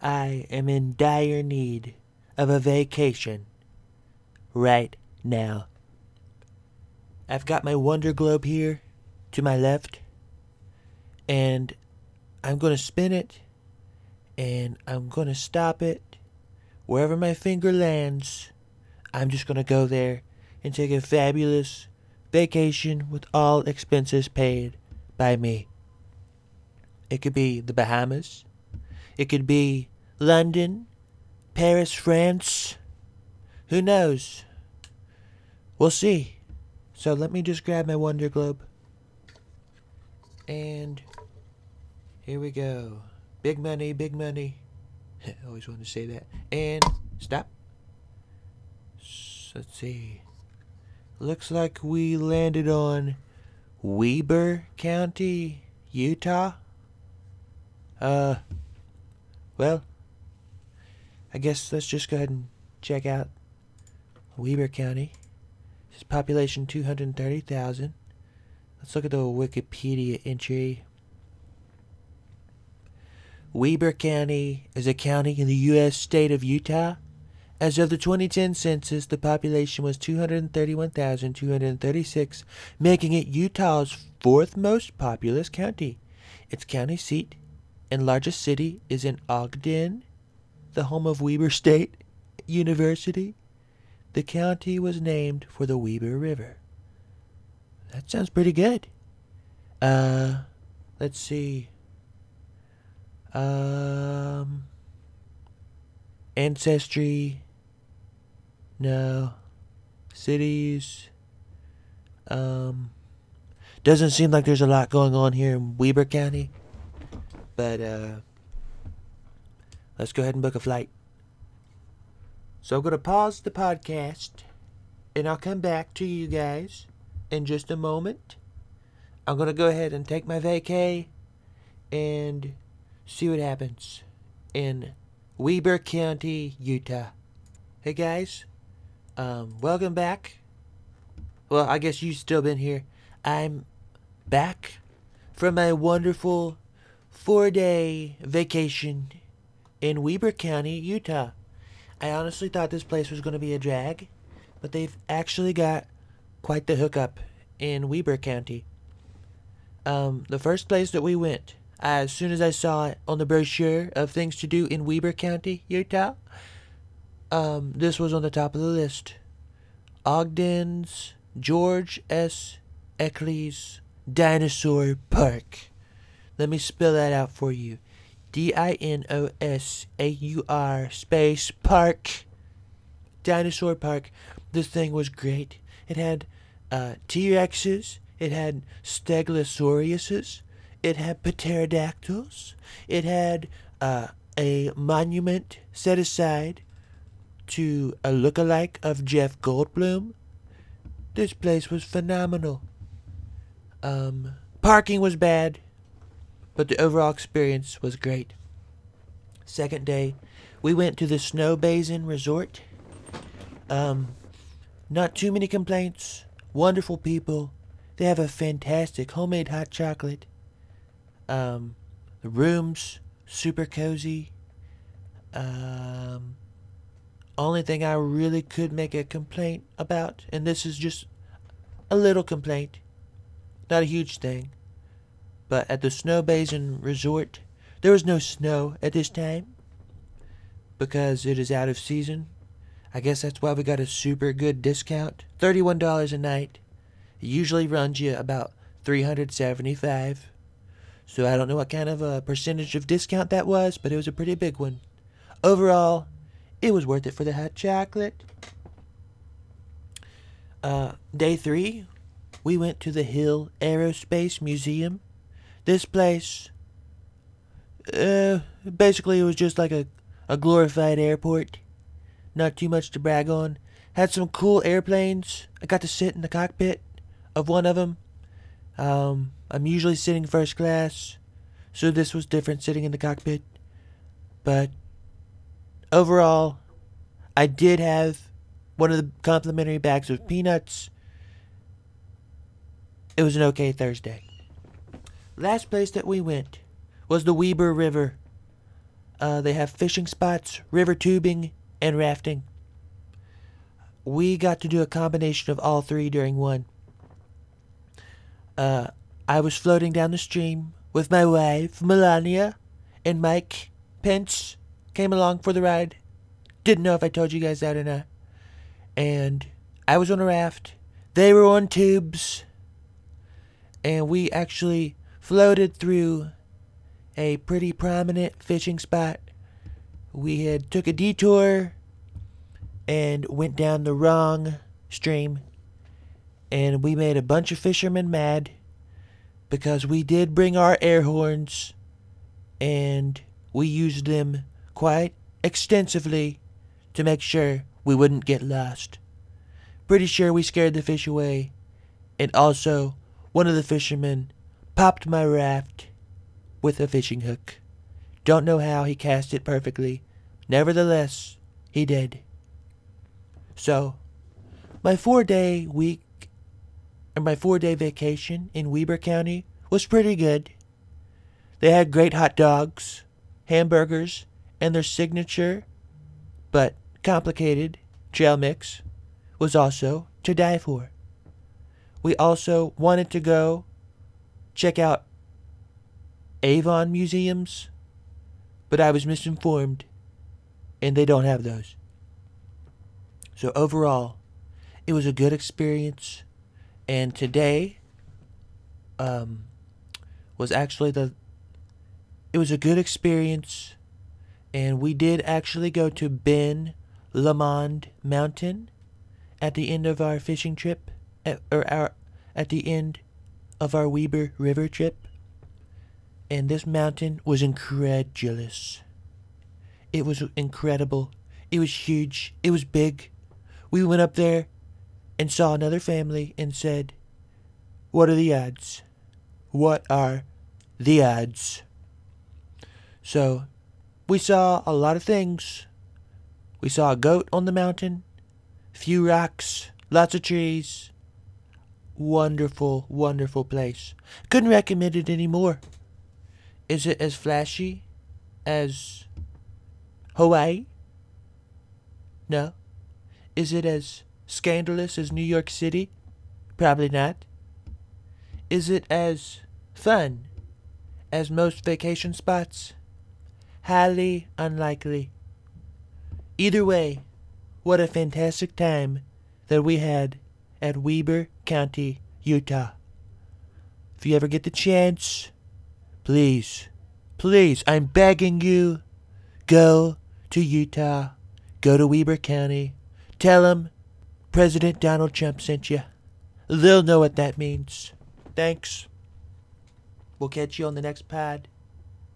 I am in dire need of a vacation right now. I've got my Wonder Globe here to my left, and I'm going to spin it, and I'm going to stop it. Wherever my finger lands, I'm just going to go there and take a fabulous vacation with all expenses paid by me. It could be the Bahamas. It could be London, Paris, France. Who knows? We'll see. So let me just grab my Wonder Globe. And here we go. Big money, big money. I always wanted to say that. And stop. Let's see. Looks like we landed on Weber County, Utah. Uh, well, I guess let's just go ahead and check out Weber County. Is population 230,000. Let's look at the Wikipedia entry. Weber County is a county in the U.S. state of Utah. As of the 2010 census, the population was 231,236, making it Utah's fourth most populous county. Its county seat and largest city is in Ogden, the home of Weber State University. The county was named for the Weber River. That sounds pretty good. Uh, let's see. Um, ancestry. No. Cities. Um, doesn't seem like there's a lot going on here in Weber County. But, uh, let's go ahead and book a flight. So I'm going to pause the podcast and I'll come back to you guys in just a moment. I'm going to go ahead and take my vacay and see what happens in Weber County, Utah. Hey guys, um, welcome back. Well, I guess you've still been here. I'm back from my wonderful four day vacation in Weber County, Utah. I honestly thought this place was going to be a drag, but they've actually got quite the hookup in Weber County. Um, the first place that we went, as soon as I saw it on the brochure of things to do in Weber County, Utah, um, this was on the top of the list. Ogden's George S. Eccles Dinosaur Park. Let me spell that out for you. D I N O S A U R space park. Dinosaur Park. This thing was great. It had uh, T Rexes. It had Stegosaureuses. It had pterodactyls. It had uh, a monument set aside to a look-alike of Jeff Goldblum. This place was phenomenal. Um, parking was bad, but the overall experience was great. Second day, we went to the Snow Basin Resort. Um, not too many complaints. Wonderful people. They have a fantastic homemade hot chocolate. Um, the rooms super cozy. Um, only thing I really could make a complaint about, and this is just a little complaint, not a huge thing, but at the Snow Basin Resort, there was no snow at this time because it is out of season. I guess that's why we got a super good discount. $31 a night. It usually runs you about 375 So I don't know what kind of a percentage of discount that was, but it was a pretty big one. Overall, it was worth it for the hot chocolate. Uh, day three, we went to the Hill Aerospace Museum. This place, uh, basically it was just like a, a glorified airport. Not too much to brag on. Had some cool airplanes. I got to sit in the cockpit of one of them. Um, I'm usually sitting first class, so this was different sitting in the cockpit. But overall, I did have one of the complimentary bags of peanuts. It was an okay Thursday. Last place that we went was the Weber River. Uh, they have fishing spots, river tubing, and rafting. We got to do a combination of all three during one. Uh, I was floating down the stream with my wife, Melania, and Mike Pence came along for the ride. Didn't know if I told you guys that or not. And I was on a raft. They were on tubes. And we actually floated through a pretty prominent fishing spot. We had took a detour and went down the wrong stream. And we made a bunch of fishermen mad because we did bring our air horns and we used them quite extensively to make sure we wouldn't get lost. Pretty sure we scared the fish away. And also, one of the fishermen popped my raft with a fishing hook. Don't know how he cast it perfectly. Nevertheless, he did. So, my four day week, or my four day vacation in Weber County was pretty good. They had great hot dogs, hamburgers, and their signature, but complicated, trail mix was also to die for. We also wanted to go check out Avon museums, but I was misinformed, and they don't have those. So overall, it was a good experience, and today um, was actually the. It was a good experience, and we did actually go to Ben Lomond Mountain at the end of our fishing trip, at, or our at the end of our Weber River trip and this mountain was incredulous. It was incredible. It was huge. It was big. We went up there and saw another family and said, What are the odds? What are the odds? So, we saw a lot of things. We saw a goat on the mountain, few rocks, lots of trees. Wonderful, wonderful place. Couldn't recommend it anymore. Is it as flashy as Hawaii? No. Is it as scandalous as New York City? Probably not. Is it as fun as most vacation spots? Highly unlikely. Either way, what a fantastic time that we had at Weber County, Utah. If you ever get the chance, Please, please, I'm begging you, go to Utah, go to Weber County, tell them President Donald Trump sent you. They'll know what that means. Thanks. We'll catch you on the next pod.